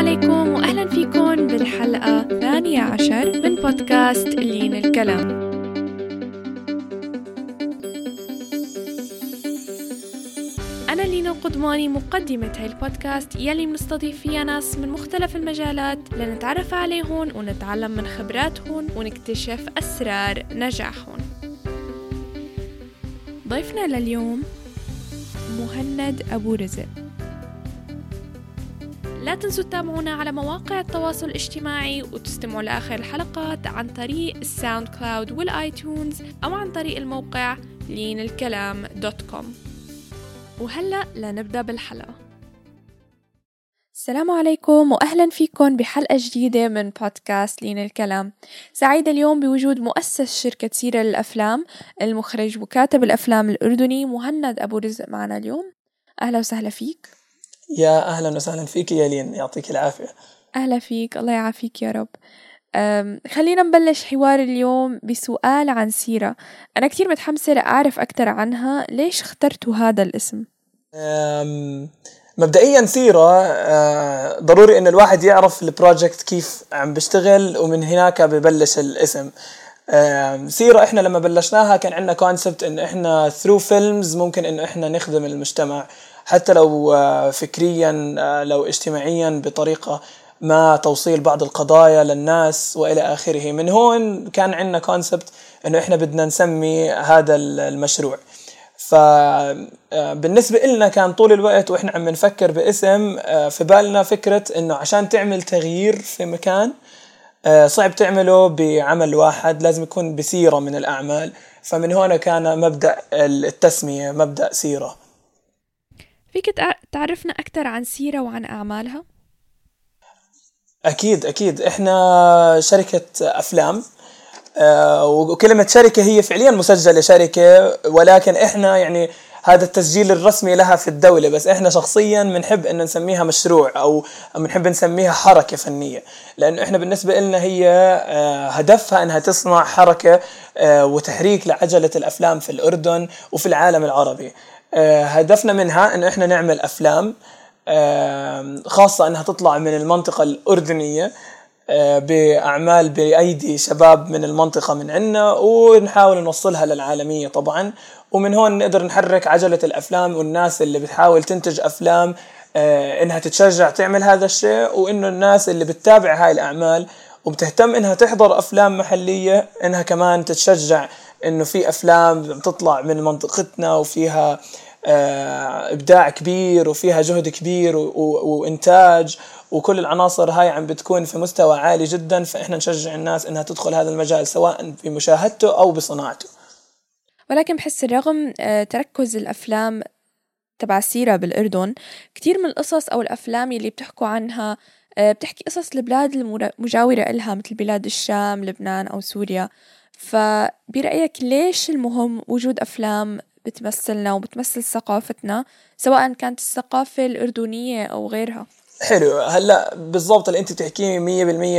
عليكم وأهلا فيكم بالحلقة الثانية عشر من بودكاست لين الكلام. أنا لينا القدماني مقدمة هاي البودكاست يلي بنستضيف فيها ناس من مختلف المجالات لنتعرف عليهم ونتعلم من خبراتهم ونكتشف أسرار نجاحهم. ضيفنا لليوم مهند أبو رزق. لا تنسوا تتابعونا على مواقع التواصل الاجتماعي وتستمعوا لآخر الحلقات عن طريق ال SoundCloud وال iTunes أو عن طريق الموقع لين الكلام dot com وهلأ لنبدأ بالحلقة. السلام عليكم وأهلا فيكم بحلقة جديدة من بودكاست لين الكلام. سعيدة اليوم بوجود مؤسس شركة سيرة للأفلام المخرج وكاتب الأفلام الأردني مهند أبو رزق معنا اليوم. أهلا وسهلا فيك. يا أهلا وسهلا فيك يا لين يعطيك العافية. أهلا فيك الله يعافيك يا رب. خلينا نبلش حوار اليوم بسؤال عن سيرة. أنا كتير متحمسة لأعرف أكثر عنها. ليش اخترتوا هذا الاسم؟ مبدئيا سيرة أه، ضروري إن الواحد يعرف البروجكت كيف عم بيشتغل ومن هناك ببلش الاسم. سيرة إحنا لما بلشناها كان عندنا concept إن إحنا through films ممكن انه إحنا نخدم المجتمع. حتى لو آه، فكريا آه، لو اجتماعيا بطريقة ما توصيل بعض القضايا للناس وإلى آخره. من هون كان عندنا concept إنه إحنا بدنا نسمي هذا المشروع. فبالنسبة لنا كان طول الوقت وإحنا عم نفكر باسم آه، في بالنا فكرة إنه عشان تعمل تغيير في مكان آه، صعب تعمله بعمل واحد لازم يكون بسيرة من الأعمال. فمن هنا كان مبدأ التسمية مبدأ سيرة. فيك تع- تعرفنا أكثر عن سيرة وعن أعمالها؟ أكيد أكيد. إحنا شركة أفلام آه، وكلمة شركة هي فعليا مسجلة شركة ولكن إحنا يعني هذا التسجيل الرسمي لها في الدولة بس إحنا شخصيا بنحب إن نسميها مشروع أو بنحب نسميها حركة فنية. لأنه إحنا بالنسبة لنا هي آه، هدفها إنها تصنع حركة آه، وتحريك لعجلة الأفلام في الأردن وفي العالم العربي. هدفنا منها إنه إحنا نعمل أفلام آم، خاصة أنها تطلع من المنطقة الأردنية آه، بأعمال بأيدي شباب من المنطقة من عنا ونحاول نوصلها للعالمية طبعا. ومن هون نقدر نحرك عجلة الأفلام والناس اللي بتحاول تنتج أفلام آه، إنها تتشجع تعمل هذا الشيء وإنه الناس اللي بتتابع هاي الأعمال وبتهتم إنها تحضر أفلام محلية إنها كمان تتشجع إنه في أفلام بتطلع من منطقتنا وفيها آه، إبداع كبير وفيها جهد كبير وإنتاج وكل العناصر هاي عم بتكون في مستوى عالي جدا فإحنا نشجع الناس إنها تدخل هذا المجال سواء بمشاهدته أو بصناعته. ولكن بحس رغم آه، تركز الأفلام تبع سيرة بالأردن كتير من القصص أو الأفلام اللي بتحكوا عنها آه، بتحكي قصص البلاد المجاورة إلها مثل بلاد الشام لبنان أو سوريا. فبرأيك ليش المهم وجود أفلام بتمثلنا وبتمثل ثقافتنا سواء كانت الثقافة الأردنية أو غيرها؟ حلو هلأ بالضبط اللي أنت بتحكيه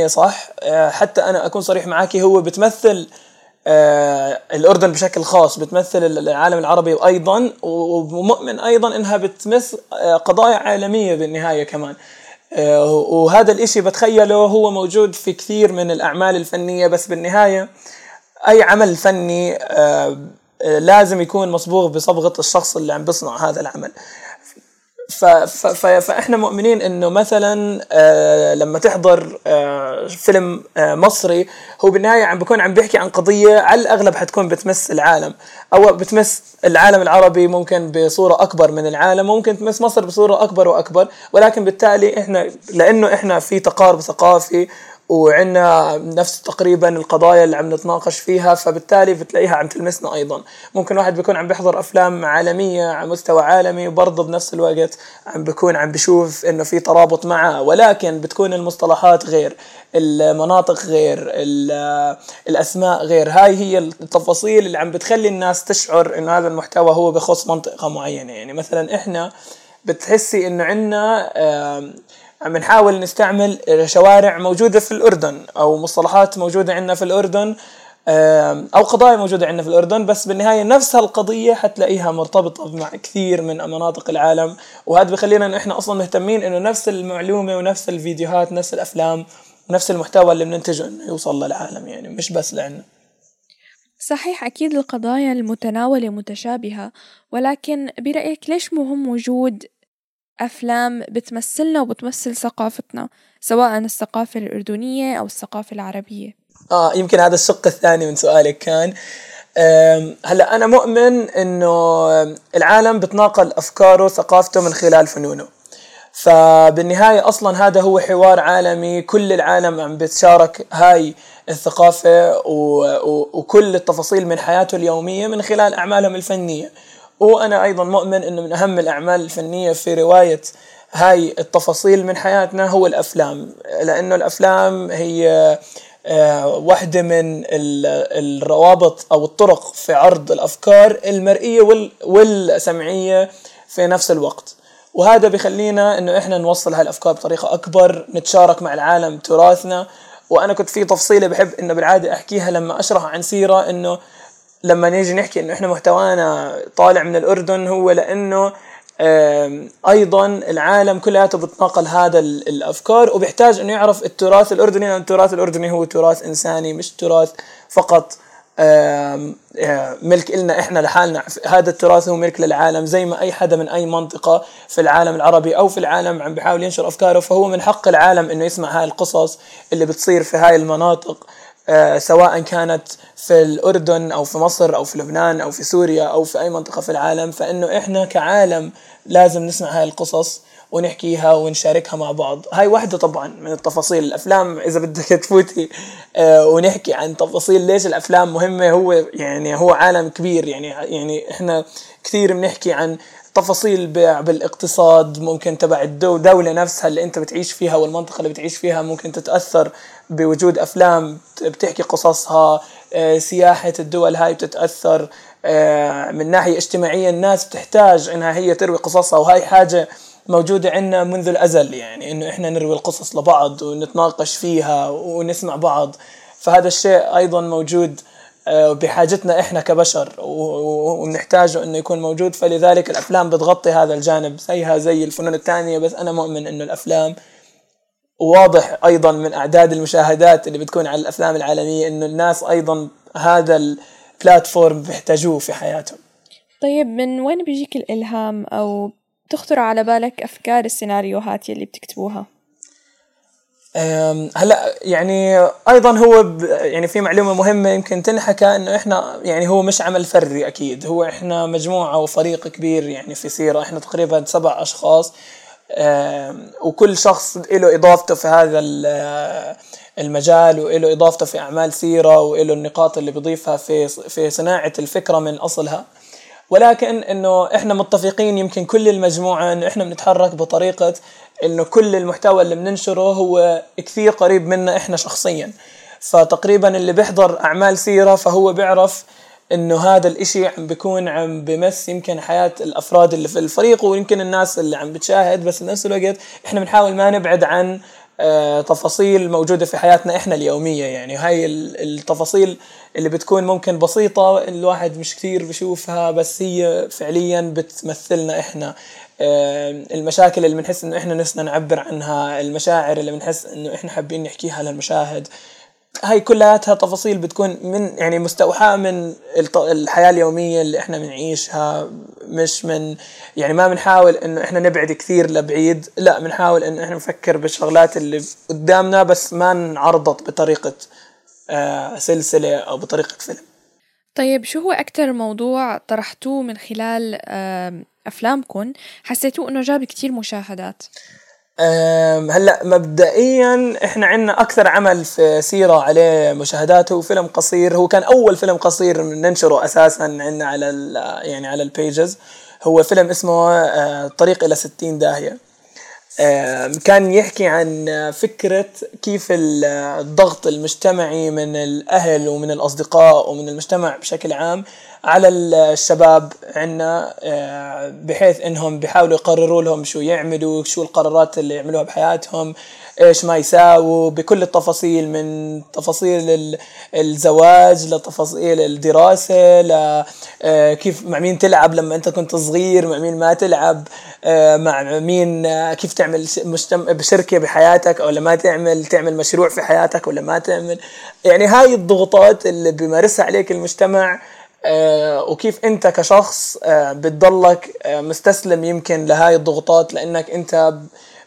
100% صح. آه، حتى أنا أكون صريح معك هو بتمثل آه، الأردن بشكل خاص بتمثل العالم العربي أيضا ومؤمن أيضا إنها بتمس آه، قضايا عالمية بالنهاية كمان. وهذا الإشي بتخيله هو موجود في كثير من الأعمال الفنية بس بالنهاية أي عمل فني آه، آه، لازم يكون مصبوغ بصبغة الشخص اللي عم بيصنع هذا العمل. فإحنا مؤمنين إنه مثلا آه لما تحضر فيلم مصري هو بالنهاية عم بيكون عم بيحكي عن قضية على الأغلب حتكون بتمس العالم. أو بتمس العالم العربي ممكن بصورة أكبر من العالم ممكن تمس مصر بصورة أكبر وأكبر. ولكن بالتالي إحنا لأنه إحنا في تقارب ثقافي وعندنا نفس تقريبا القضايا اللي عم نتناقش فيها فبالتالي بتلاقيها عم تلمسنا أيضا. ممكن واحد بيكون عم بيحضر أفلام عالمية على مستوى عالمي وبرضه بنفس الوقت عم بيكون عم بشوف إنه في ترابط معها ولكن بتكون المصطلحات غير المناطق غير ال- الأسماء غير. هاي هي التفاصيل اللي عم بتخلي الناس تشعر إنه هذا المحتوى هو بخص منطقة معينة. يعني مثلا إحنا بتحسي إنه عندنا عم نحاول نستعمل شوارع موجودة في الأردن أو مصطلحات موجودة عندنا في الأردن أو قضايا موجودة عندنا في الأردن بس بالنهاية نفس هالقضية حتلاقيها مرتبطة مع كثير من مناطق العالم وهذا بخلينا انه إحنا أصلا مهتمين إنه نفس المعلومة ونفس الفيديوهات نفس الأفلام ونفس المحتوى اللي بننتجه إنه يوصل للعالم يعني مش بس لعنا صحيح أكيد القضايا المتناولة متشابهة ولكن برأيك ليش مهم وجود أفلام بتمثلنا وبتمثل ثقافتنا سواء الثقافة الأردنية أو الثقافة العربية. آه يمكن هذا الشق الثاني من سؤالك كان. هلا أنا مؤمن إنه العالم بتناقل أفكاره وثقافته من خلال فنونه. فبالنهاية أصلا هذا هو حوار عالمي كل العالم عم بتشارك هاي الثقافة وكل التفاصيل من حياته اليومية من خلال أعمالهم الفنية. وأنا أيضا مؤمن أنه من أهم الأعمال الفنية في رواية هاي التفاصيل من حياتنا هو الأفلام لأنه الأفلام هي آه، واحدة من الروابط أو الطرق في عرض الأفكار المرئية والسمعية في نفس الوقت. وهذا بخلينا إنه إحنا نوصل هالافكار بطريقة أكبر نتشارك مع العالم تراثنا. وأنا كنت في تفصيلة بحب إنه بالعادة أحكيها لما أشرح عن سيرة إنه لما نيجي نحكي إنه إحنا محتوانا طالع من الأردن هو لأنه أيضا العالم كلياته بتناقل هذا الأفكار وبيحتاج إنه يعرف التراث الأردني لأن التراث الأردني هو تراث إنساني مش تراث فقط ملك إلنا إحنا لحالنا. هذا التراث هو ملك للعالم زي ما أي حدا من أي منطقة في العالم العربي أو في العالم عم بيحاول ينشر أفكاره فهو من حق العالم إنه يسمع هاي القصص اللي بتصير في هاي المناطق. آه، سواء كانت في الأردن أو في مصر أو في لبنان أو في سوريا أو في أي منطقة في العالم فإنه إحنا كعالم لازم نسمع هاي القصص ونحكيها ونشاركها مع بعض. هاي واحدة طبعا من التفاصيل. الأفلام إذا بدك تفوتي آه ونحكي عن تفاصيل ليش الأفلام مهمة. هو يعني هو عالم كبير. يعني يعني إحنا كثير بنحكي عن تفاصيل بالاقتصاد ممكن تبع الدولة نفسها اللي انت بتعيش فيها والمنطقة اللي بتعيش فيها ممكن تتأثر بوجود أفلام بتحكي قصصها آه، سياحة الدول هاي بتتأثر آه، من ناحية اجتماعية الناس بتحتاج إنها هي تروي قصصها وهاي حاجة موجودة عندنا منذ الأزل يعني إنه إحنا نروي القصص لبعض ونتناقش فيها ونسمع بعض. فهذا الشيء أيضا موجود بحاجتنا إحنا كبشر ونحتاجه إنه يكون موجود. فلذلك الأفلام بتغطي هذا الجانب زيها زي الفنون الثانية بس أنا مؤمن إنه الأفلام واضح أيضا من أعداد المشاهدات اللي بتكون على الأفلام العالمية إنه الناس أيضا هذا البلاتفورم بيحتاجوه في حياتهم. طيب من وين بيجيك الإلهام؟ أو تخطر على بالك أفكار السيناريوهات يلي بتكتبوها؟ هلا يعني أيضا هو يعني في معلومة مهمة يمكن تنحكى إنه إحنا يعني هو مش عمل فردي أكيد. هو إحنا مجموعة وفريق كبير يعني في سيرة. إحنا تقريبا سبع أشخاص وكل شخص له إضافته في هذا المجال وله إضافته في أعمال سيرة وله النقاط اللي بيضيفها في في صناعة الفكرة من أصلها. ولكن إنه إحنا متفقين يمكن كل المجموعة إنه إحنا بنتحرك بطريقة إنه كل المحتوى اللي بننشره هو كثير قريب منا إحنا شخصيا. فتقريبا اللي بيحضر أعمال سيرة فهو بيعرف إنه هذا الإشي عم بيكون عم بمس يمكن حياة الأفراد اللي في الفريق ويمكن الناس اللي عم بتشاهد بس بنفس الوقت إحنا بنحاول ما نبعد عن آه، تفاصيل موجودة في حياتنا إحنا اليومية. يعني هاي التفاصيل اللي بتكون ممكن بسيطة الواحد مش كثير بشوفها بس هي فعليا بتمثلنا إحنا. المشاكل اللي بنحس إنه إحنا نفسنا نعبر عنها المشاعر اللي بنحس إنه إحنا حابين نحكيها للمشاهد. هاي كلياتها تفاصيل بتكون من يعني مستوحاة من الحياة اليومية اللي إحنا بنعيشها مش من يعني ما بنحاول إنه إحنا نبعد كثير لبعيد لا بنحاول إنه إحنا نفكر بالشغلات اللي قدامنا بس ما انعرضت بطريقة آه، سلسلة أو بطريقة فيلم. طيب شو هو أكتر موضوع طرحتوه من خلال أفلامكم حسيتوه إنه جاب كتير مشاهدات؟ هلأ مبدئيا إحنا عندنا أكثر عمل في سيرة عليه مشاهدات هو فيلم قصير هو كان أول فيلم قصير ننشره أساسا عندنا على يعني على البيجز هو فيلم اسمه أه، طريق إلى 60 داهية كان يحكي عن فكرة كيف الضغط المجتمعي من الأهل ومن الأصدقاء ومن المجتمع بشكل عام على الشباب عنا بحيث إنهم بيحاولوا يقرروا لهم شو يعملوا شو القرارات اللي يعملوها بحياتهم. إيش ما يساووا بكل التفاصيل من تفاصيل الزواج لتفاصيل الدراسة لكيف آه، مع مين تلعب لما أنت كنت صغير مع مين ما تلعب آه، مع مين كيف تعمل بشركة بحياتك أو ما تعمل تعمل مشروع في حياتك ولا ما تعمل. يعني هاي الضغوطات اللي بيمارسها عليك المجتمع آه، وكيف أنت كشخص آه، بتضلك آه، مستسلم يمكن لهاي الضغوطات لأنك أنت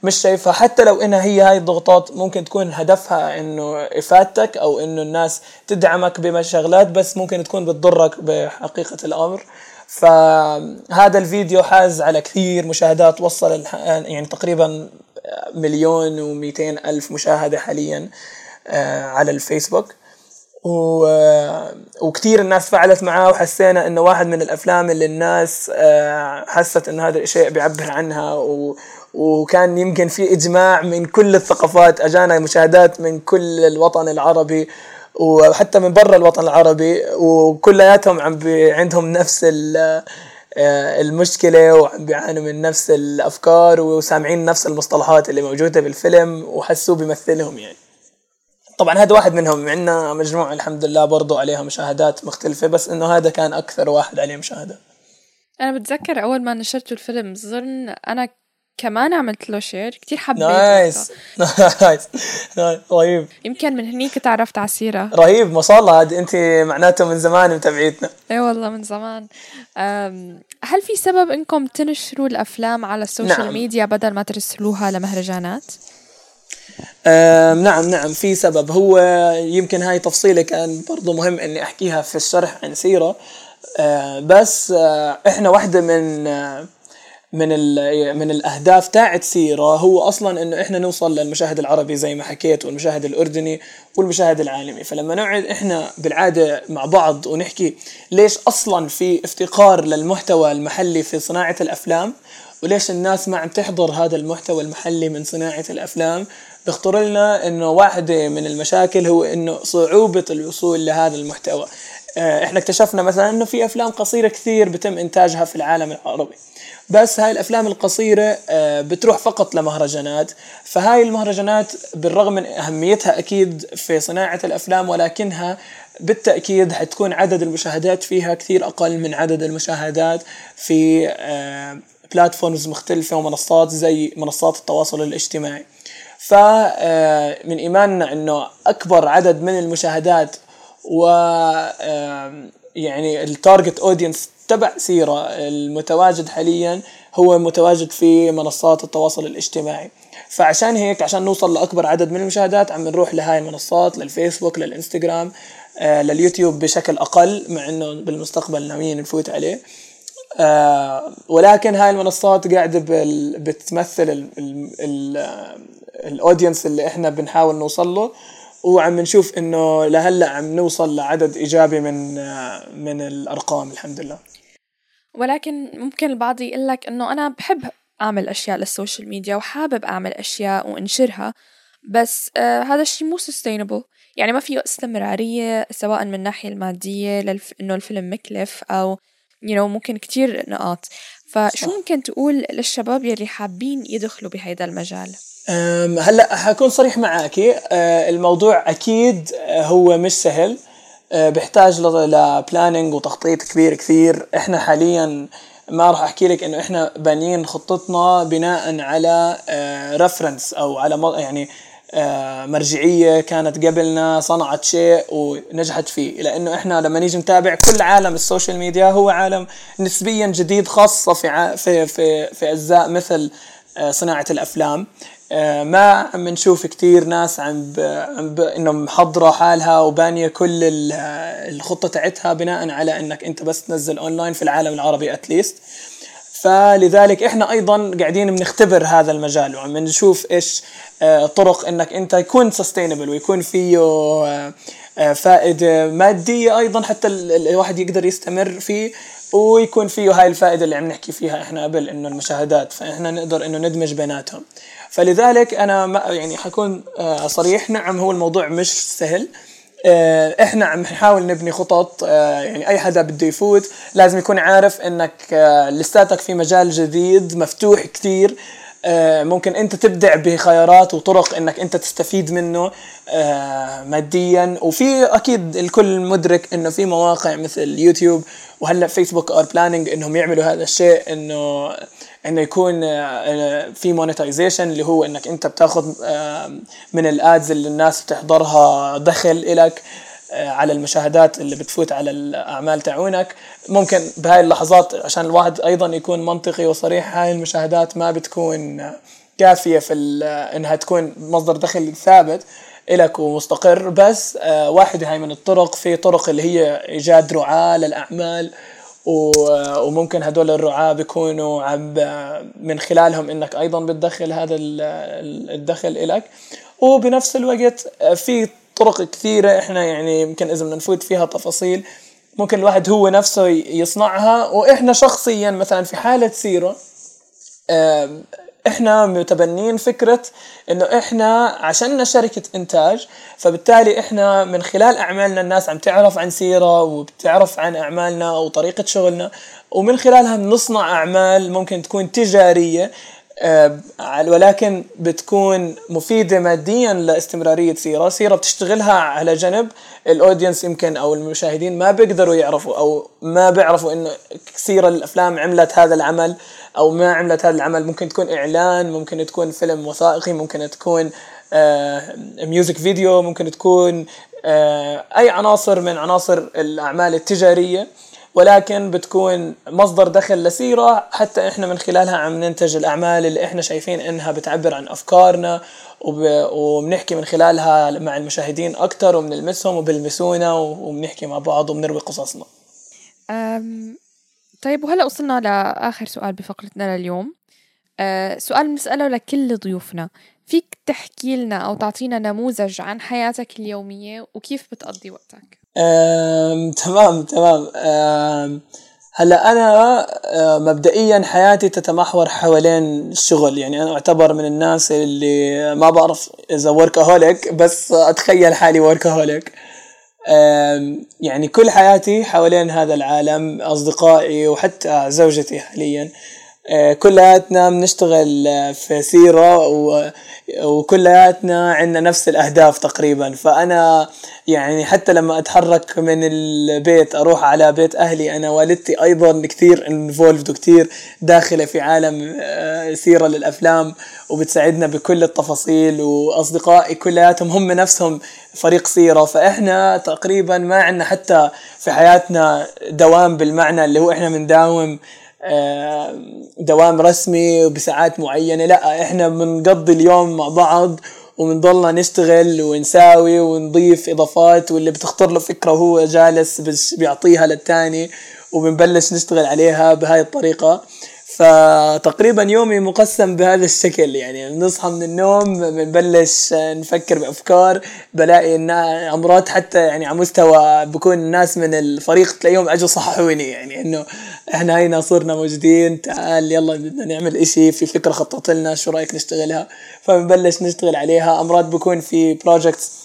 مش شايفها. حتى لو إنها هي هاي الضغوطات ممكن تكون هدفها إنه إفادتك أو إنه الناس تدعمك بشغلات بس ممكن تكون بتضرك بحقيقة الأمر. فهذا الفيديو حاز على كثير مشاهدات وصل يعني تقريبا مليون ومئتين ألف مشاهدة حاليا على الفيسبوك. و... وكثير الناس فعلت معاه وحسينا إنه واحد من الأفلام اللي الناس آه، حست انه هذا الشيء بيعبر عنها و... وكان يمكن في إجماع من كل الثقافات أجانا مشاهدات من كل الوطن العربي وحتى من برا الوطن العربي وكلياتهم عم عندهم نفس آه، المشكلة وعم بيعانوا من نفس الأفكار وسامعين نفس المصطلحات اللي موجودة بالفيلم وحسوا بيمثلهم يعني. طبعا هذا واحد منهم عندنا مجموعة الحمد لله برضو عليها مشاهدات مختلفة بس إنه هذا كان أكثر واحد عليه مشاهدة. أنا بتذكر أول ما نشرت الفيلم ظن أنا كمان عملت له share كتير حبيته nice. nice. رهيب. يمكن من هنيك تعرفت على السيرة رهيب ما شاء الله. انت معناته من زمان متابعيتنا. اي والله من زمان. هل في سبب إنكم تنشروا الأفلام على ال social نعم. ميديا بدل ما ترسلوها لمهرجانات؟ نعم نعم. في سبب. هو يمكن هاي تفصيلة كان برضو مهم إني أحكيها في الشرح عن سيرة. أه بس أه إحنا واحدة من من من الأهداف تاعت سيرة هو أصلا إنه إحنا نوصل للمشاهد العربي زي ما حكيت والمشاهد الأردني والمشاهد العالمي. فلما نقعد إحنا بالعادة مع بعض ونحكي ليش أصلا في افتقار للمحتوى المحلي في صناعة الأفلام وليش الناس ما عم تحضر هذا المحتوى المحلي من صناعة الأفلام بيخطر لنا إنه واحدة من المشاكل هو إنه صعوبة الوصول لهذا المحتوى. آه، إحنا اكتشفنا مثلا إنه في أفلام قصيرة كثير بتم إنتاجها في العالم العربي. بس هاي الأفلام القصيرة آه، بتروح فقط لمهرجانات. فهاي المهرجانات بالرغم من أهميتها أكيد في صناعة الأفلام ولكنها بالتأكيد حتكون عدد المشاهدات فيها كثير أقل من عدد المشاهدات في بلاتفورمز آه، مختلفة ومنصات زي منصات التواصل الاجتماعي. فمن إيماننا إنه أكبر عدد من المشاهدات و يعني ال target audience تبع سيرة المتواجد حاليا هو متواجد في منصات التواصل الاجتماعي. فعشان هيك عشان نوصل لأكبر عدد من المشاهدات عم نروح لهاي المنصات لل Facebook لل Instagram آه، لليوتيوب بشكل أقل مع إنه بالمستقبل ناويين نفوت عليه. آه، ولكن هاي المنصات قاعدة بتمثل ال ال audience اللي إحنا بنحاول نوصل له. وعم نشوف إنه لهلأ عم نوصل لعدد إيجابي من من الأرقام الحمد لله. ولكن ممكن البعض يقول لك إنه أنا بحب أعمل أشياء للسوشيال ميديا وحابب أعمل أشياء وأنشرها بس آه هذا الشيء مو sustainable. يعني ما فيه استمرارية سواء من الناحية المادية للف... إنه الفيلم مكلف أو you know ممكن كتير نقاط. فشو ممكن تقول للشباب يلي حابين يدخلوا بهيدا المجال؟ هلأ حأكون صريح معك أه، الموضوع أكيد أه، هو مش سهل. بيحتاج ل planning وتخطيط كبير كثير. إحنا حاليا ما راح أحكي لك إنه إحنا بانيين خطتنا بناء على reference أو على يعني مرجعية كانت قبلنا صنعت شيء ونجحت فيه. لأنه إحنا لما نيجي نتابع كل عالم ال social media هو عالم نسبيا جديد خاصة في في في, في أجزاء مثل صناعة الأفلام. آه، ما عم نشوف كتير ناس عم ب... عم ب... انه محضره حالها وبانية كل الخطة تاعتها بناء على إنك أنت بس تنزل اونلاين في العالم العربي at least فلذلك إحنا أيضا قاعدين بنختبر هذا المجال وعم نشوف إيش آه، طرق إنك أنت يكون sustainable ويكون فيه آه، فائدة مادية أيضا حتى الواحد يقدر يستمر فيه. ويكون فيه هاي الفائدة اللي عم نحكي فيها إحنا قبل إنه المشاهدات فإحنا نقدر إنه ندمج بيناتهم. فلذلك أنا ما يعني حكون آه، صريح نعم هو الموضوع مش سهل. آه، إحنا عم نحاول نبني خطط آه، يعني أي حدا بده يفوت لازم يكون عارف إنك لساتك في مجال جديد مفتوح كثير ممكن انت تبدع بخيارات وطرق انك انت تستفيد منه ماديا. وفي أكيد الكل مدرك إنه في مواقع مثل يوتيوب وهلأ Facebook are planning إنهم يعملوا هذا الشيء إنه إنه يكون في monetization اللي هو إنك أنت بتاخذ من ال ads اللي الناس بتحضرها دخل إلك آه، على المشاهدات اللي بتفوت على الأعمال تاعونك ممكن بهاي اللحظات عشان الواحد أيضا يكون منطقي وصريح هاي المشاهدات ما بتكون كافية في إنها تكون مصدر دخل ثابت إلك ومستقر بس آه، واحدة هاي من الطرق في طرق اللي هي إيجاد رعاة للأعمال وممكن هدول الرعاة بيكونوا عم من خلالهم إنك أيضا بتدخل هذا الدخل إلك. وبنفس الوقت في طرق كثيرة إحنا يعني يمكن إذا بدنا نفوت فيها تفاصيل ممكن الواحد هو نفسه يصنعها. وإحنا شخصيا مثلا في حالة سيرة إحنا متبنين فكرة إنه إحنا عشان شركة إنتاج فبالتالي إحنا من خلال أعمالنا الناس عم تعرف عن سيرة وبتعرف عن أعمالنا وطريقة شغلنا. ومن خلالها بنصنع أعمال ممكن تكون تجارية. آه، ولكن بتكون مفيدة ماديا لاستمرارية سيرة سيرة بتشتغلها على جنب. ال audience يمكن أو المشاهدين ما بيقدروا يعرفوا أو ما بيعرفوا إنه سيرة الأفلام عملت هذا العمل أو ما عملت هذا العمل. ممكن تكون إعلان ممكن تكون فيلم وثائقي ممكن تكون music video ممكن تكون آه، أي عناصر من عناصر الأعمال التجارية. ولكن بتكون مصدر دخل لسيرة حتى إحنا من خلالها عم ننتج الأعمال اللي إحنا شايفين إنها بتعبر عن أفكارنا وب... وبنحكي من خلالها مع المشاهدين أكثر وبنلمسهم وبلمسونا وبنحكي مع بعض وبنروي قصصنا. طيب وهلا وصلنا لآخر سؤال بفقرتنا لليوم. أه سؤال بنسأله لكل ضيوفنا. فيك تحكي لنا أو تعطينا نموذج عن حياتك اليومية وكيف بتقضي وقتك؟ تمام تمام. هلا أنا مبدئيا حياتي تتمحور حوالين الشغل يعني أنا أعتبر من الناس اللي ما بعرف إذا وركهوليك بس أتخيل حالي وركهوليك يعني كل حياتي حوالين هذا العالم أصدقائي وحتى زوجتي حاليا. كلياتنا بنشتغل آه، في سيرة وكلياتنا عندنا نفس الأهداف تقريبا. فأنا يعني حتى لما أتحرك من البيت أروح على بيت أهلي أنا والدتي أيضا كثير انفولفد وكثير داخلة في عالم آه، سيرة للأفلام وبتساعدنا بكل التفاصيل وأصدقائي كلياتهم هم نفسهم فريق سيرة فإحنا تقريبا ما عندنا حتى في حياتنا دوام بالمعنى اللي هو إحنا بنداوم دوام رسمي بساعات معينة. لا إحنا بنقضي اليوم مع بعض وبنضلنا نشتغل ونساوي ونضيف إضافات واللي بتخطر له فكرة وهو جالس بيعطيها للتاني وبنبلش نشتغل عليها بهاي الطريقة. فتقريبا يومي مقسم بهذا الشكل يعني بنصحى من النوم بنبلش نفكر بأفكار بلاقي إن امراض حتى يعني على مستوى بكون الناس من الفريق تلاقيهم أجوا صححوني يعني إنه إحنا هينا صرنا موجودين تعال يلا بدنا نعمل إشي في فكرة خطط لنا شو رأيك نشتغلها؟ فبنبلش نشتغل عليها مرات بكون في projects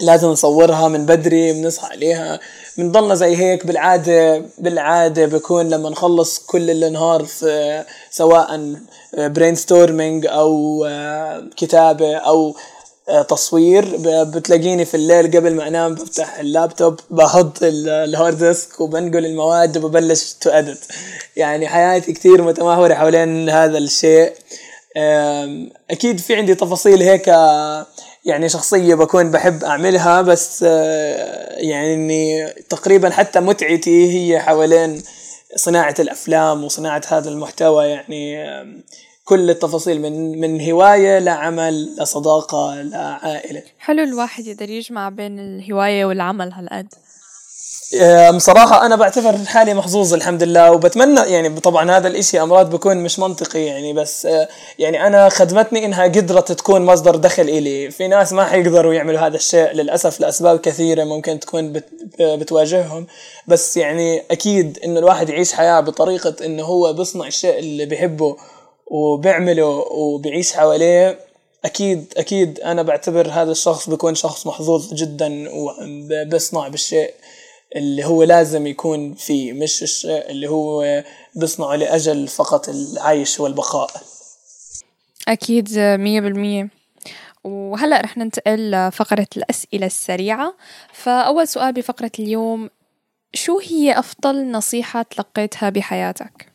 لازم نصورها من بدري بنصحى عليها. بنضلنا زي هيك بالعادة بالعادة بكون لما نخلص كل النهار في سواء brainstorming أو آه، كتابة أو آه، تصوير بتلاقيني في الليل قبل ما أنام بفتح اللابتوب بحط ال hard disk وبنقل المواد وببلش to edit يعني حياتي كثير متمحورة حوالين هذا الشيء. أكيد في عندي تفاصيل هيك يعني شخصية بكون بحب أعملها بس آه، يعني تقريبا حتى متعتي هي حوالين صناعة الأفلام وصناعة هذا المحتوى يعني كل التفاصيل من من هواية لعمل لصداقة لعائلة حلو الواحد يقدر يجمع بين الهواية والعمل هالقد. بصراحة أنا بعتبر حالي محظوظ الحمد لله وبتمنى يعني طبعا هذا الإشي أمراض بكون مش منطقي يعني بس آه، يعني أنا خدمتني إنها قدرت تكون مصدر دخل إلي. في ناس ما حيقدروا يعملوا هذا الشيء للأسف لأسباب كثيرة ممكن تكون بت بتواجههم. بس يعني أكيد إنه الواحد يعيش حياة بطريقة إنه هو بيصنع الشيء اللي بيحبه وبيعمله وبيعيش حواليه. أكيد أكيد أنا بعتبر هذا الشخص بيكون شخص محظوظ جدا وبيصنع بالشيء اللي هو لازم يكون فيه مش الشيء اللي هو بيصنعه لأجل فقط العيش والبقاء. أكيد مية بالمية. وهلأ رح ننتقل لفقرة الأسئلة السريعة. فأول سؤال بفقرة اليوم شو هي أفضل نصيحة تلقيتها بحياتك؟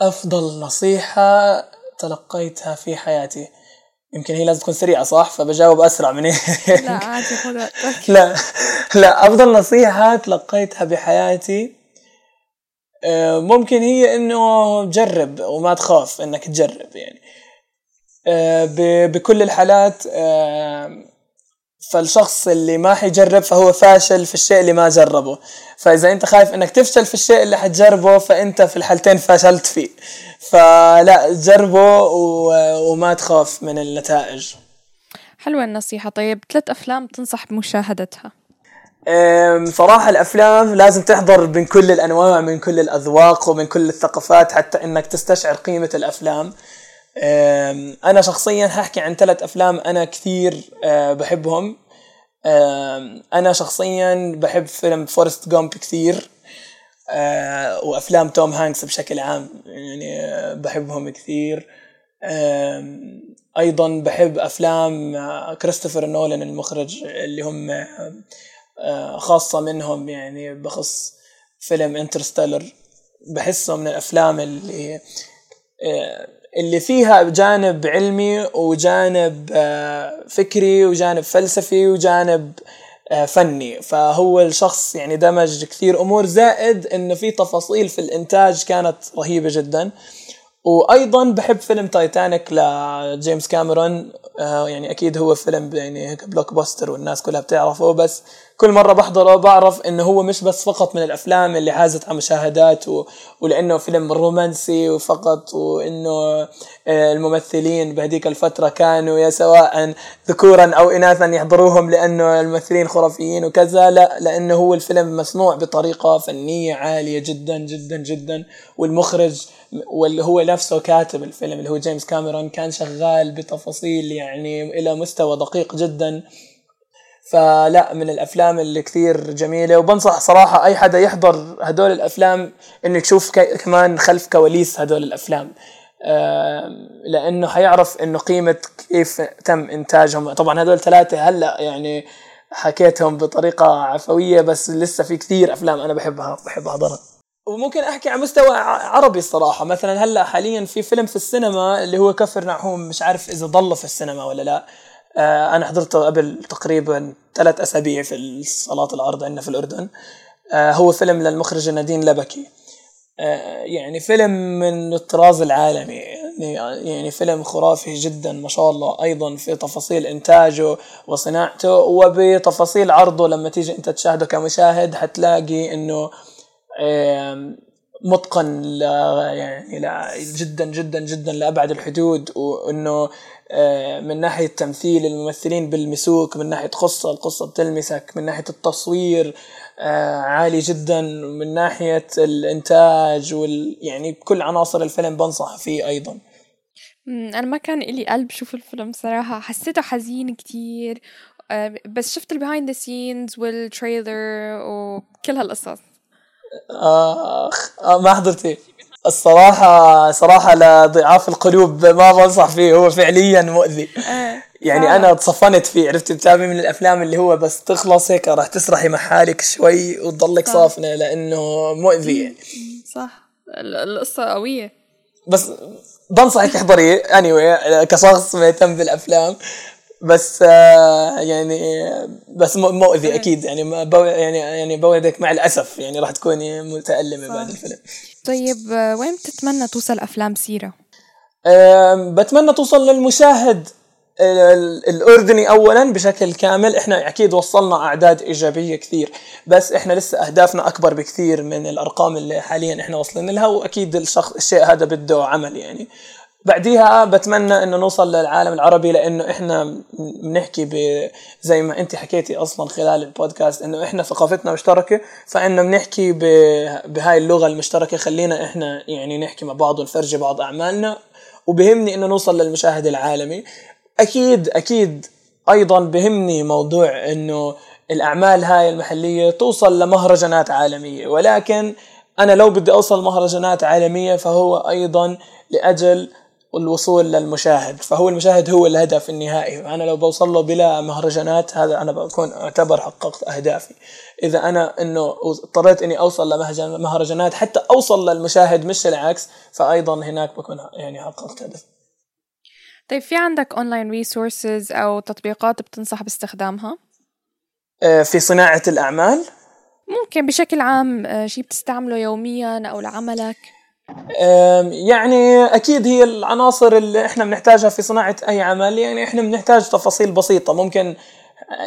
أفضل نصيحة تلقيتها في حياتي. يمكن هي لازم تكون سريعة صح؟ فبجاوب أسرع من هيك. لا عادي خذ وقتك. لا لا أفضل نصيحة تلقيتها بحياتي آه، ممكن هي إنه جرب وما تخاف إنك تجرب يعني. آه، بكل الحالات آه، فالشخص اللي ما حيجرب فهو فاشل في الشيء اللي ما جربه. فإذا أنت خايف إنك تفشل في الشيء اللي حتجربه فأنت في الحالتين فشلت فيه. فلا جربه وما تخاف من النتائج. حلوة النصيحة. طيب ثلاث أفلام تنصح بمشاهدتها. صراحة الأفلام لازم تحضر من كل الأنواع من كل الأذواق ومن كل الثقافات حتى إنك تستشعر قيمة الأفلام. أنا شخصيا هحكي عن ثلاث أفلام أنا كثير أه، بحبهم. أنا شخصيا بحب فيلم فورست جومب كثير. وأفلام توم هانكس بشكل عام يعني أه، بحبهم كثير. أيضا بحب أفلام كريستوفر نولان المخرج اللي هم خاصة منهم يعني بخص فيلم Interstellar. بحسه من الأفلام اللي اللي فيها جانب علمي وجانب آه، فكري وجانب فلسفي وجانب آه، فني. فهو الشخص يعني دمج كثير أمور زائد انه في تفاصيل في الإنتاج كانت رهيبة جدا. وأيضا بحب فيلم تايتانيك لجيمس كاميرون. آه، يعني أكيد هو فيلم يعني blockbuster والناس كلها بتعرفه بس كل مرة بحضره بعرف إنه هو مش بس فقط من الأفلام اللي حازت على مشاهدات و... ولأنه فيلم رومانسي وفقط وإنه آه، الممثلين بهديك الفترة كانوا يا سواء ذكورا أو اناثا يحضروهم لأنه الممثلين خرافيين وكذا لا لأنه هو الفيلم مصنوع بطريقة فنية عالية جدا جدا جدا. والمخرج واللي هو نفسه كاتب الفيلم اللي هو جيمس كاميرون كان شغال بتفاصيل يعني إلى مستوى دقيق جدا. فلا من الأفلام اللي كثير جميلة وبنصح صراحة أي حدا يحضر هدول الأفلام إنه يشوف كمان خلف كواليس هدول الأفلام. لأنه حيعرف إنه قيمة كيف تم إنتاجهم. طبعا هدول ثلاثة هلأ يعني حكيتهم بطريقة عفوية بس لسه في كثير أفلام أنا بحبها بحب أحضرها. وممكن أحكي على مستوى عربي الصراحة. مثلا هلأ حاليا في فيلم في السينما اللي هو كفر نعوم مش عارف إذا ضل في السينما ولا لا. أنا حضرته قبل تقريبا ثلاث أسابيع في صلاة العرض عندنا في الأردن. آه، هو فيلم للمخرجه نادين لبكي. آه، يعني فيلم من الطراز العالمي. يعني يعني فيلم خرافي جدا ما شاء الله. أيضا في تفاصيل إنتاجه وصناعته وبتفاصيل عرضه. لما تيجي أنت تشاهده كمشاهد حتلاقي إنه متقن ل يعني لا جدا جدا جدا لأبعد الحدود وإنه آه، من ناحية تمثيل الممثلين بالمسوك من ناحية قصة القصة بتلمسك من ناحية التصوير آه، عالي جدا من ناحية الإنتاج وال يعني كل عناصر الفيلم بنصح فيه أيضا. أنا ما كان لي قلب شوف الفيلم صراحة حسيته حزين كتير آه، بس شفت ال behind the scenes وال trailer وكل هالقصص. آخ ما حضرتيه. الصراحة صراحة لضعاف القلوب ما بنصح فيه هو فعليا مؤذي. آه، يعني أنا تصفنت فيه عرفت بتابع من الأفلام اللي هو بس تخلص هيك راح تسرحي مع حالك شوي وتضلك صافنة لأنه مؤذي. يعني صح. القصة قوية. بس بنصحك تحضريه اني anyway كشخص مهتم بالأفلام. بس آه، يعني بس مؤذي أكيد يعني يعني يعني بوعدك مع الأسف يعني راح تكوني متألمة بعد الفيلم. طيب آه، وين بتتمنى توصل أفلام سيرة؟ بتمنى توصل للمشاهد الأردني اولا بشكل كامل. إحنا أكيد وصلنا أعداد إيجابية كثير بس إحنا لسه أهدافنا أكبر بكثير من الأرقام اللي حاليا إحنا واصلين لها وأكيد الشخص الشيء هذا بده عمل يعني. بعديها بتمنى إنه نوصل للعالم العربي لإنه إحنا بنحكي زي ما انت حكيتي أصلا خلال البودكاست إنه إحنا ثقافتنا مشتركة فإنه بنحكي بهاي اللغة المشتركة خلينا إحنا يعني نحكي مع بعض ونفرجي بعض أعمالنا وبهمني إنه نوصل للمشاهد العالمي. أكيد أكيد أيضا بهمني موضوع إنه الأعمال هاي المحلية توصل لمهرجانات عالمية ولكن أنا لو بدي أوصل مهرجانات عالمية فهو أيضا لأجل الوصول للمشاهد فهو المشاهد هو الهدف النهائي. أنا لو بوصل له بلا مهرجانات هذا أنا بكون أعتبر حققت أهدافي. إذا أنا إنه اضطريت إني أوصل لمهرجانات حتى أوصل للمشاهد مش العكس فايضا هناك بكون يعني حققت هدف طيب في عندك online resources أو تطبيقات بتنصح باستخدامها؟ آه، في صناعة الأعمال؟ ممكن بشكل عام آه، شيء بتستعمله يوميا أو لعملك؟ يعني أكيد هي العناصر اللي إحنا بنحتاجها في صناعة أي عمل يعني إحنا بنحتاج تفاصيل بسيطة. ممكن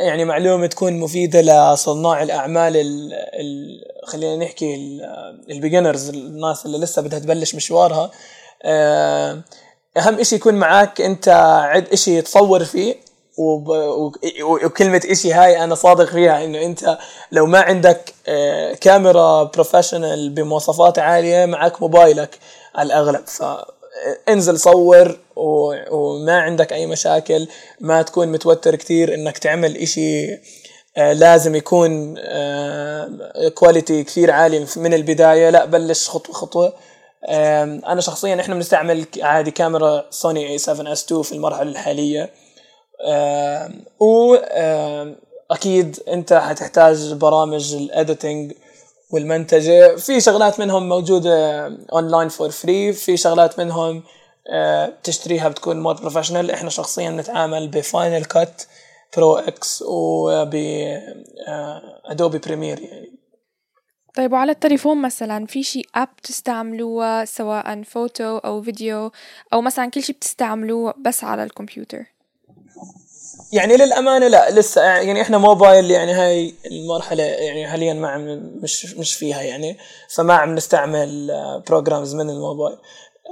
يعني معلومة تكون مفيدة لصناع الأعمال ال ال خلينا نحكي ال beginners الناس اللي لسه بدها تبلش مشوارها. أهم إشي يكون معك أنت عندك إشي تصور فيه. وكلمة إشي هاي أنا صادق فيها إنه أنت لو ما عندك آه، كاميرا professional بمواصفات عالية معك موبايلك على الأغلب. فانزل صور وما عندك أي مشاكل. ما تكون متوتر كتير إنك تعمل إشي آه، لازم يكون quality آه، كثير عالي من البداية. لا بلش خطوة خطوة. أنا شخصيا إحنا بنستعمل عادي كاميرا سوني A7S2 في المرحلة الحالية. واكيد أنت حتحتاج برامج ال editing والمنتجة. في شغلات منهم موجودة online for free في شغلات منهم تشتريها بتكون more professional إحنا شخصيا نتعامل ب Final Cut Pro X وب Adobe Premiere يعني. طيب وعلى التليفون مثلا في شي app تستعملوها سواء فوتو أو فيديو أو مثلا كل شي بتستعملوه بس على الكمبيوتر؟ يعني للأمانة لا لسه يعني إحنا موبايل يعني هاي المرحلة يعني حاليا ما عم مش مش فيها يعني فما عم نستعمل programs من الموبايل.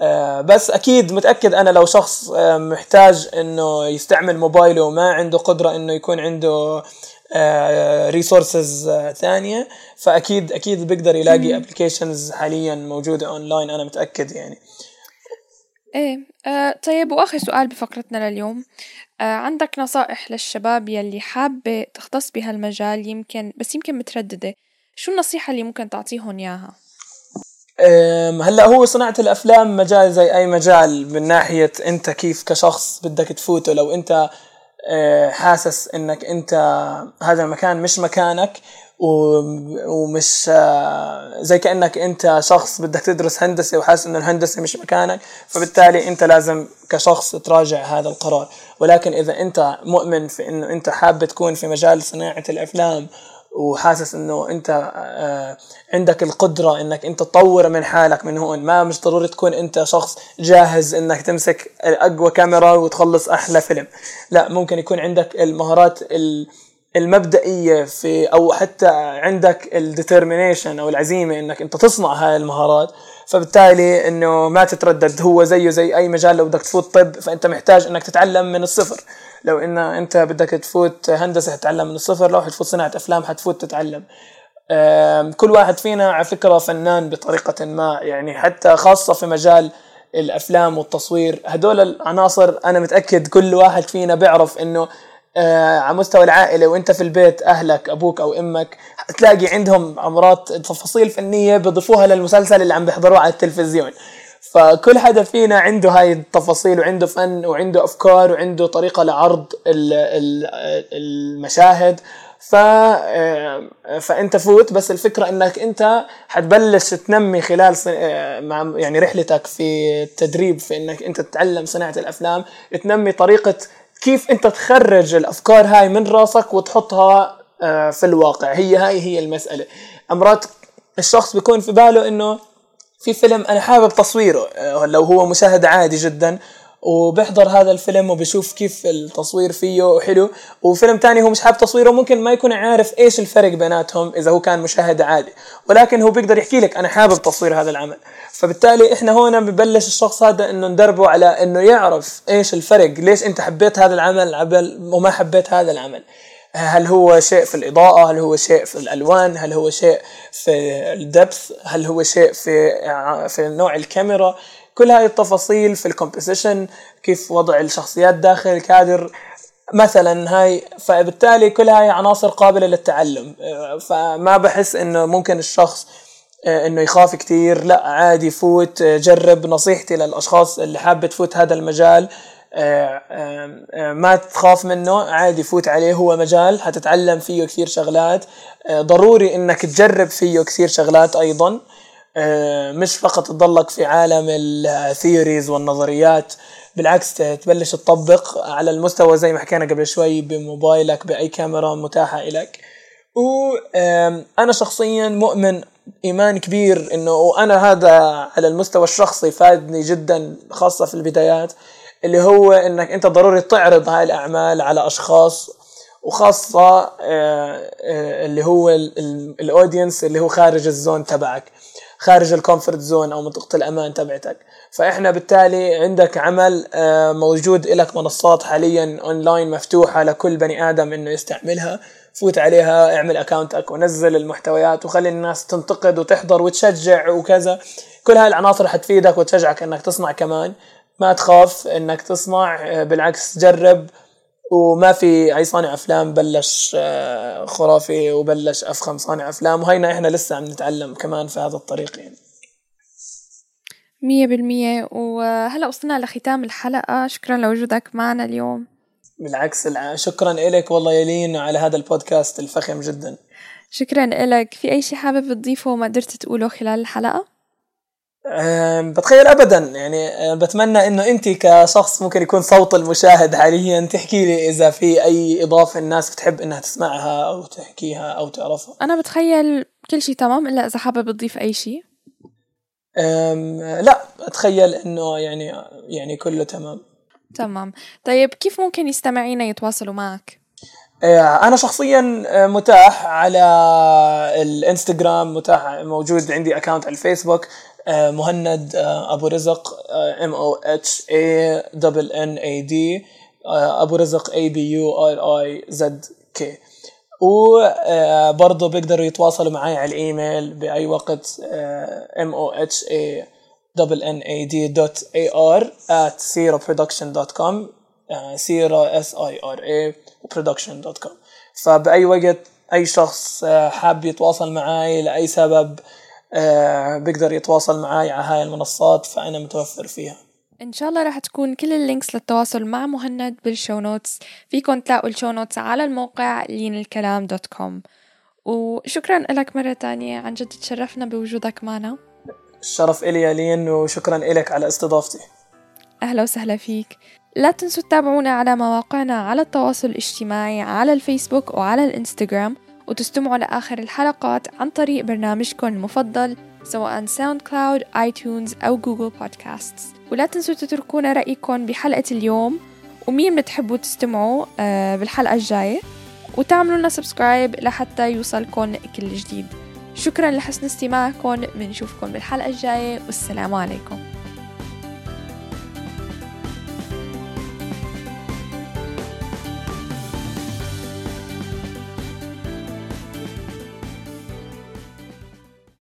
آه، بس أكيد متأكد أنا لو شخص آه، محتاج إنه يستعمل موبايله وما عنده قدرة إنه يكون عنده resources آه، ثانية فاكيد أكيد بيقدر يلاقي applications حاليا موجودة اونلاين أنا متأكد يعني. إيه آه طيب وآخر سؤال بفقرتنا لليوم. آه عندك نصائح للشباب يلي حابة تختص بهالمجال يمكن بس يمكن مترددة. شو النصيحة اللي ممكن تعطيهم إياها؟ هلأ هو صناعة الأفلام مجال زي أي مجال من ناحية أنت كيف كشخص بدك تفوته. لو أنت آه، حاسس إنك أنت هذا المكان مش مكانك ومش آه، زي كأنك أنت شخص بدك تدرس هندسة وحاسس إنه الهندسة مش مكانك فبالتالي أنت لازم كشخص تراجع هذا القرار. ولكن إذا أنت مؤمن في إنه أنت حابب تكون في مجال صناعة الأفلام وحاسس إنه أنت آه، عندك القدرة إنك أنت تطور من حالك من هون ما مش ضروري تكون أنت شخص جاهز إنك تمسك أقوى كاميرا وتخلص أحلى فيلم. لا ممكن يكون عندك المهارات المبدئية في أو حتى عندك ال determination أو العزيمة إنك أنت تصنع هاي المهارات فبالتالي إنه ما تتردد هو زيه زي أي مجال لو بدك تفوت طب فأنت محتاج إنك تتعلم من الصفر. لو إن أنت بدك تفوت هندسة تتعلم من الصفر لو حتفوت صناعة أفلام حتفوت تتعلم. كل واحد فينا على فكرة فنان بطريقة ما يعني حتى خاصة في مجال الأفلام والتصوير. هدول العناصر أنا متأكد كل واحد فينا بيعرف إنه آه على مستوى العائلة وإنت في البيت أهلك أبوك أو أمك تلاقي عندهم أمراض تفاصيل فنية بيضيفوها للمسلسل اللي عم بيحضروه على التلفزيون. فكل حدا فينا عنده هاي التفاصيل وعنده فن وعنده أفكار وعنده طريقة لعرض المشاهد. ف آه، فإنت فوت بس الفكرة إنك إنت حتبلش تنمي خلال آه، مع يعني رحلتك في التدريب في إنك إنت تتعلم صناعة الأفلام تنمي طريقة كيف أنت تخرج الأفكار هاي من راسك وتحطها آه، في الواقع؟ هي هاي هي المسألة. أمرات الشخص بيكون في باله إنه في فيلم أنا حابب تصويره آه، لو هو مشاهد عادي جدا وبيحضر هذا الفيلم وبشوف كيف التصوير فيه حلو. وفيلم تاني هو مش حابب تصويره ممكن ما يكون عارف إيش الفرق بيناتهم إذا هو كان مشاهد عادي. ولكن هو بيقدر يحكي لك أنا حابب تصوير هذا العمل. فبالتالي إحنا هنا ببلش الشخص هذا إنه ندربه على إنه يعرف إيش الفرق ليش أنت حبيت هذا العمل وما حبيت هذا العمل. هل هو شيء في الإضاءة؟ هل هو شيء في الألوان؟ هل هو شيء في ال depth؟ هل هو شيء في في نوع الكاميرا؟ كل هاي التفاصيل في ال composition كيف وضع الشخصيات داخل الكادر. مثلا هاي فبالتالي كل هاي عناصر قابلة للتعلم. فما بحس إنه ممكن الشخص إنه يخاف كتير. لا عادي فوت جرب نصيحتي للأشخاص اللي حابة تفوت هذا المجال. ما تخاف منه عادي فوت عليه هو مجال حتتعلم فيه كثير شغلات. ضروري إنك تجرب فيه كثير شغلات أيضا. مش فقط تضلك في عالم ال theories والنظريات بالعكس تبلش تطبق على المستوى زي ما حكينا قبل شوي بموبايلك بأي كاميرا متاحة لك وأنا شخصيا مؤمن إيمان كبير إنه وأنا هذا على المستوى الشخصي فادني جدا خاصة في البدايات اللي هو إنك أنت ضروري تعرض هاي الأعمال على أشخاص وخاصة اللي هو ال audience اللي هو خارج ال zone تبعك. خارج ال comfort zone أو منطقة الأمان تبعتك. فإحنا بالتالي عندك عمل آه، موجود لك منصات حاليا اونلاين مفتوحة لكل بني آدم إنه يستعملها. فوت عليها اعمل اكاونتك ونزل المحتويات وخلي الناس تنتقد وتحضر وتشجع وكذا. كل هاي العناصر حتفيدك وتشجعك إنك تصنع كمان. ما تخاف إنك تصنع آه، بالعكس جرب وما في أي صانع أفلام بلش آه، خرافي وبلش أفخم صانع أفلام وهينا إحنا لسه عم نتعلم كمان في هذا الطريق يعني. مية بالمية. وهلا وصلنا لختام الحلقة. شكرا لوجودك معنا اليوم. بالعكس شكرا لك والله يلين على هذا البودكاست الفخم جدا. شكرا لك في أي شيء حابب تضيفه وما قدرت تقوله خلال الحلقة؟ بتخيل ابدا. يعني بتمنى إنه انت كشخص ممكن يكون صوت المشاهد حاليا تحكي لي إذا في أي إضافة الناس بتحب إنها تسمعها أو تحكيها أو تعرفها. أنا بتخيل كل شيء تمام إلا إذا حابب تضيف أي شيء لا أتخيل إنه يعني يعني كله تمام. تمام. طيب كيف ممكن مستمعينا يتواصلوا معك؟ آه، أنا شخصيا آه، متاح على الإنستغرام متاح موجود عندي account على الفيسبوك. مهند أبو رزق M O H A double N A D أبو رزق A B U R I Z K وبرضه بيقدروا يتواصلوا معي على الإيميل بأي وقت M O H A double N A D dot A R at siraproduction.com سيرا S I R A production dot com فبأي وقت أي شخص آه، حاب يتواصل معي لأي سبب آه، بيقدر يتواصل معي على هاي المنصات فأنا متوفر فيها. إن شاء الله راح تكون كل ال links للتواصل مع مهند بال show notes. فيكم تلاقوا ال show notes على الموقع لين الكلام dot com وشكرا لك مرة تانية. عن جد تشرفنا بوجودك معنا. الشرف إلي يا لين وشكرا لك على استضافتي. أهلا وسهلا فيك. لا تنسوا تتابعونا على مواقعنا على التواصل الاجتماعي على الفيسبوك وعلى الإنستغرام. وتستمعوا لآخر الحلقات عن طريق برنامجكم المفضل سواء SoundCloud iTunes أو Google Podcast ولا تنسوا تتركونا رأيكم بحلقة اليوم. ومين بتحبوا تستمعوا آه، بالحلقة الجاية؟ وتعملوا لنا سبسكرايب لحتى يوصلكم كل جديد. شكرا لحسن استماعكم. بنشوفكم بالحلقة الجاية. والسلام عليكم.